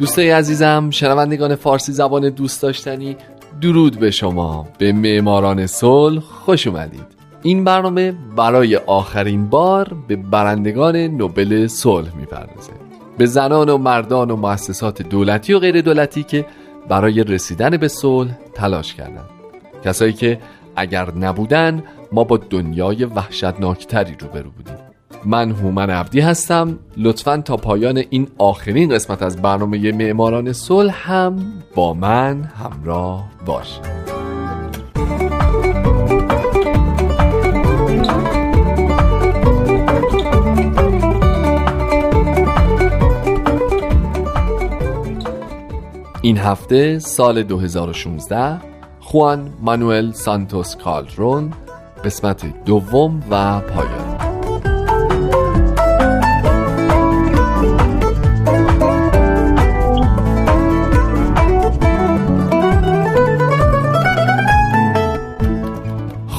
دوستای عزیزم شنوندگان فارسی زبان دوست داشتنی درود به شما. به معماران صلح خوش اومدید. این برنامه برای آخرین بار به برندگان نوبل صلح می‌پردازه. به زنان و مردان و مؤسسات دولتی و غیر دولتی که برای رسیدن به صلح تلاش کردند کسایی که اگر نبودن ما با دنیای وحشتناکتری روبرو بودیم. من هومن عبدی هستم. لطفا تا پایان این آخرین قسمت از برنامه معماران صلح هم با من همراه باشید این هفته سال 2016 خوان مانوئل سانتوس کالدرون قسمت دوم و پایان.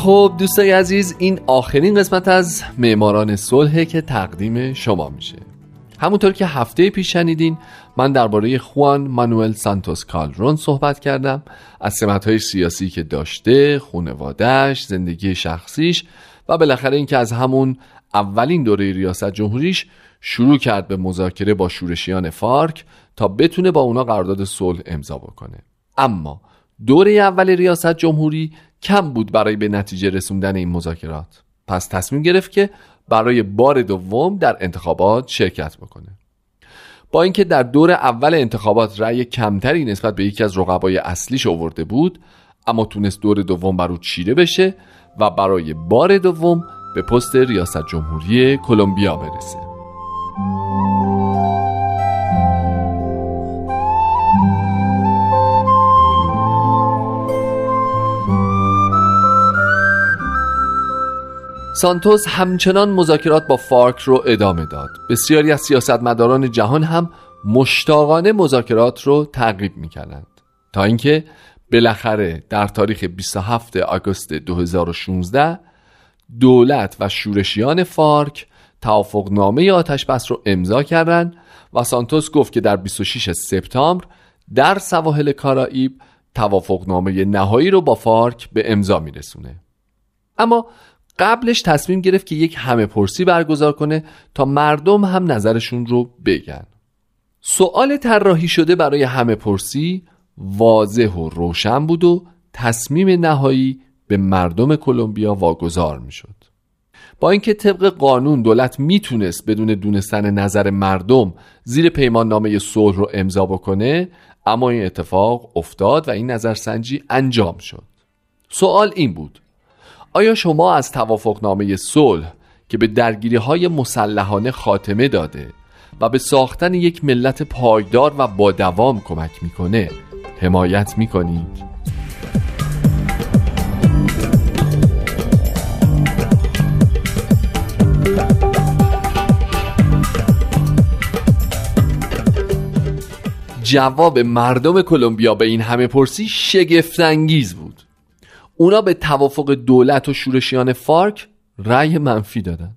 خب دوستای عزیز این آخرین قسمت از معماران صلح که تقدیم شما میشه. همونطور که هفته پیش شنیدین من درباره خوان مانوئل سانتوس کالرون صحبت کردم. از سمت سیاسی که داشته خونوادهش زندگی شخصیش و بالاخره اینکه از همون اولین دوره ریاست جمهوریش شروع کرد به مذاکره با شورشیان فارک تا بتونه با اونا قرارداد صلح امضا بکنه. اما دوره اول ریاست جمهوری کم بود برای به نتیجه رسوندن این مذاکرات. پس تصمیم گرفت که برای بار دوم در انتخابات شرکت بکنه. با اینکه در دور اول انتخابات رأی کمتری نسبت به یکی از رقبای اصلیش آورده بود اما تونست دور دوم بر او چیره بشه و برای بار دوم به پست ریاست جمهوری کلمبیا برسه. سانتوس همچنان مذاکرات با فارک رو ادامه داد. بسیاری از سیاستمداران جهان هم مشتاقانه مذاکرات رو تعقیب می‌کردند. تا اینکه بالاخره در تاریخ 27 آگوست 2016 دولت و شورشیان فارک توافقنامه آتش بس رو امضا کردند و سانتوس گفت که در 26 سپتامبر در سواحل کارائیب توافقنامه نهایی رو با فارک به امضا میرسونه. اما قبلش تصمیم گرفت که یک همه پرسی برگزار کنه تا مردم هم نظرشون رو بگن. سوال طراحی شده برای همه پرسی واضح و روشن بود و تصمیم نهایی به مردم کلمبیا واگذار می‌شد. با اینکه طبق قانون دولت می‌تونست بدون دونستن نظر مردم زیر پیمان نامه صلح رو امضا بکنه اما این اتفاق افتاد و این نظرسنجی انجام شد. سوال این بود. آیا شما از توافقنامه صلح که به درگیری های مسلحانه خاتمه داده و به ساختن یک ملت پایدار و با دوام کمک می‌کنه حمایت می‌کنید؟ جواب مردم کلمبیا به این همه پرسی شگفتانگیز بود اونا به توافق دولت و شورشیان فارک رأی منفی دادن.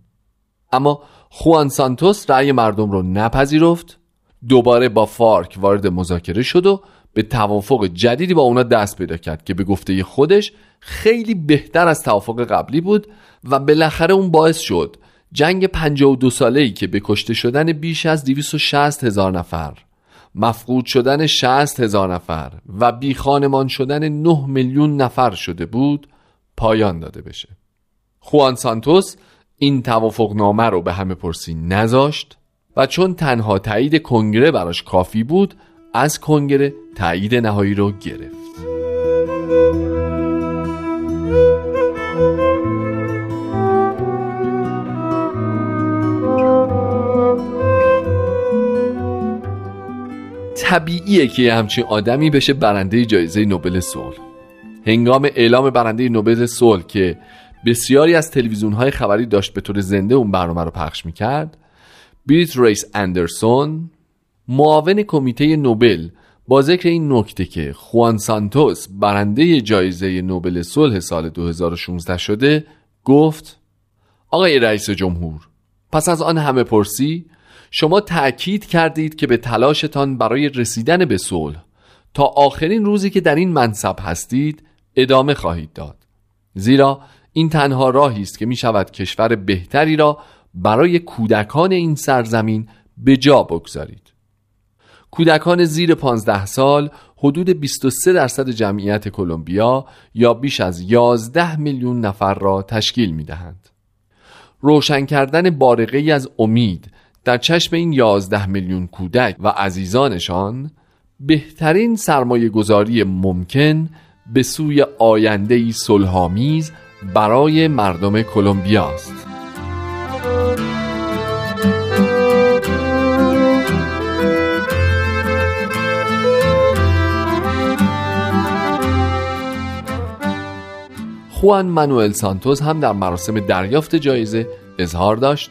اما خوان سانتوس رأی مردم رو نپذیرفت دوباره با فارک وارد مذاکره شد و به توافق جدیدی با اونا دست پیدا کرد که به گفته خودش خیلی بهتر از توافق قبلی بود و بالاخره اون باعث شد جنگ 52 ساله ای که به کشته شدن بیش از 260 هزار نفر مفقود شدن 60 هزار نفر و بی خانمان شدن 9 میلیون نفر شده بود پایان داده بشه. خوان سانتوس این توافقنامه رو به همه پرسی نذاشت و چون تنها تایید کنگره براش کافی بود از کنگره تایید نهایی رو گرفت. طبیعیه که همچین آدمی بشه برنده جایزه نوبل صلح. هنگام اعلام برنده نوبل صلح که بسیاری از تلویزیون های خبری داشت به طور زنده اون برنامه رو پخش می‌کرد بیت ریس اندرسون معاون کمیته نوبل با ذکر این نکته که خوان سانتوس برنده جایزه نوبل صلح سال 2016 شده گفت آقای رئیس جمهور پس از آن همه پرسی شما تأکید کردید که به تلاشتان برای رسیدن به صلح تا آخرین روزی که در این منصب هستید ادامه خواهید داد زیرا این تنها راهی است که می شود کشور بهتری را برای کودکان این سرزمین به جا بگذارید کودکان زیر 15 سال حدود 23 درصد جمعیت کلمبیا یا بیش از 11 میلیون نفر را تشکیل می دهند. روشن کردن بارقه از امید در چشم این 11 میلیون کودک و عزیزانشان بهترین سرمایه گذاری ممکن به سوی آینده ای برای مردم کلمبیا است. خوان مانوئل سانتوس هم در مراسم دریافت جایزه اظهار داشت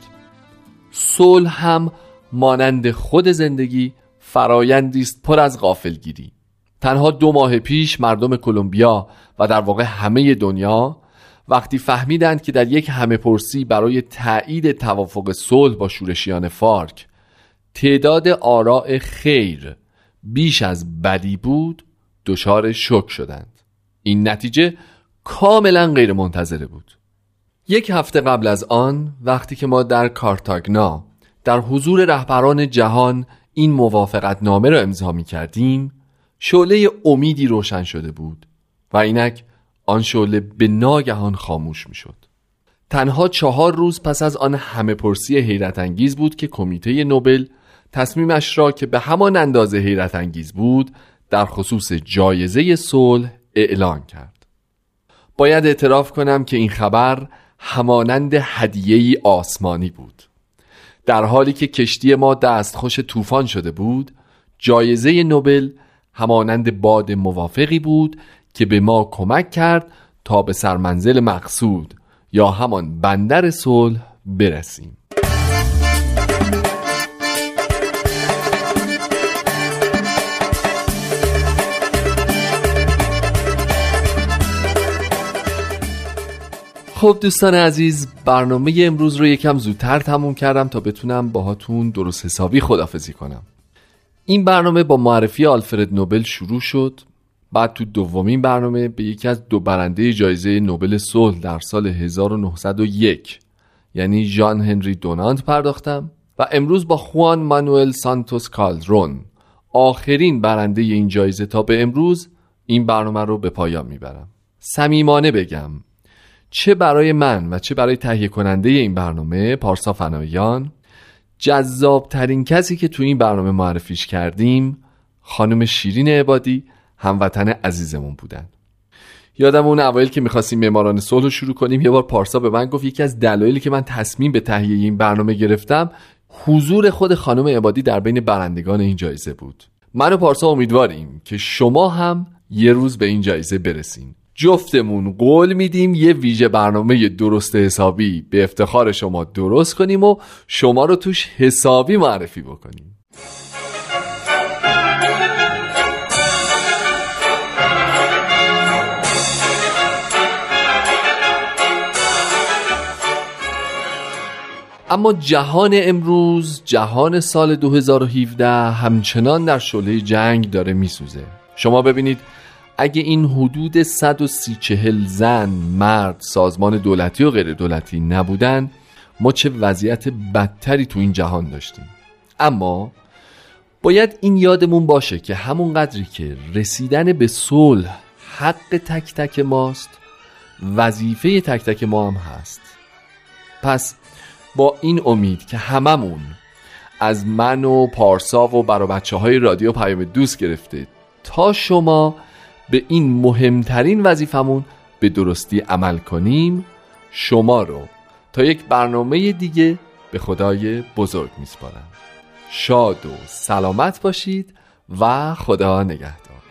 صلح هم مانند خود زندگی فرایندی است پر از غافلگیری. تنها دو ماه پیش مردم کلمبیا و در واقع همه دنیا وقتی فهمیدند که در یک همه پرسی برای تایید توافق صلح با شورشیان فارک تعداد آراء خیر بیش از بدی بود دچار شک شدند. این نتیجه کاملا غیر منتظره بود. یک هفته قبل از آن وقتی که ما در کارتاگنا در حضور رهبران جهان این موافقت نامه را امضا می کردیم شعله امیدی روشن شده بود و اینک آن شعله به ناگهان خاموش می شد تنها چهار روز پس از آن همه پرسی حیرت انگیز بود که کمیته نوبل تصمیمش را که به همان اندازه حیرت انگیز بود در خصوص جایزه صلح اعلان کرد. باید اعتراف کنم که این خبر همانند هدیه‌ای آسمانی بود. در حالی که کشتی ما دستخوش طوفان شده بود جایزه نوبل همانند باد موافقی بود که به ما کمک کرد تا به سرمنزل مقصود یا همان بندر صلح برسیم. خب دوستان عزیز برنامه امروز رو یکم زودتر تموم کردم تا بتونم باهاتون درست حسابی خدافزی کنم. این برنامه با معرفی آلفرد نوبل شروع شد. بعد تو دومین برنامه به یکی از دو برنده جایزه نوبل صلح در سال 1901 یعنی ژان هنری دونانت پرداختم و امروز با خوان مانوئل سانتوس کالدرون آخرین برنده این جایزه تا به امروز این برنامه رو به پایان می‌برم. صمیمانه بگم چه برای من و چه برای تهیه کننده این برنامه پارسا فنایان جذاب ترین کسی که تو این برنامه معرفیش کردیم خانم شیرین عبادی هموطن عزیزمون بودن. یادم اون اوایل که می‌خواستیم معماران صلح رو شروع کنیم یه بار پارسا به من گفت یکی از دلایلی که من تصمیم به تهیه این برنامه گرفتم حضور خود خانم عبادی در بین برندگان این جایزه بود. من و پارسا امیدواریم که شما هم یه روز به این جایزه برسین. جفتمون قول میدیم یه ویژه برنامه درست حسابی به افتخار شما درست کنیم و شما رو توش حسابی معرفی بکنیم. اما جهان امروز جهان سال 2017 همچنان در شعله جنگ داره میسوزه. شما ببینید اگه این حدود 130 چهل زن مرد سازمان دولتی و غیر دولتی نبودن ما چه وضعیت بدتری تو این جهان داشتیم. اما باید این یادمون باشه که همون قدری که رسیدن به صلح حق تک تک ماست وظیفه تک تک ما هم هست. پس با این امید که هممون از من و پارسا و برا بچه های رادیو پیام دوست گرفته تا شما به این مهمترین وظیفمون به درستی عمل کنیم شما رو تا یک برنامه دیگه به خدای بزرگ میسپارم. شاد و سلامت باشید و خدا نگهدار.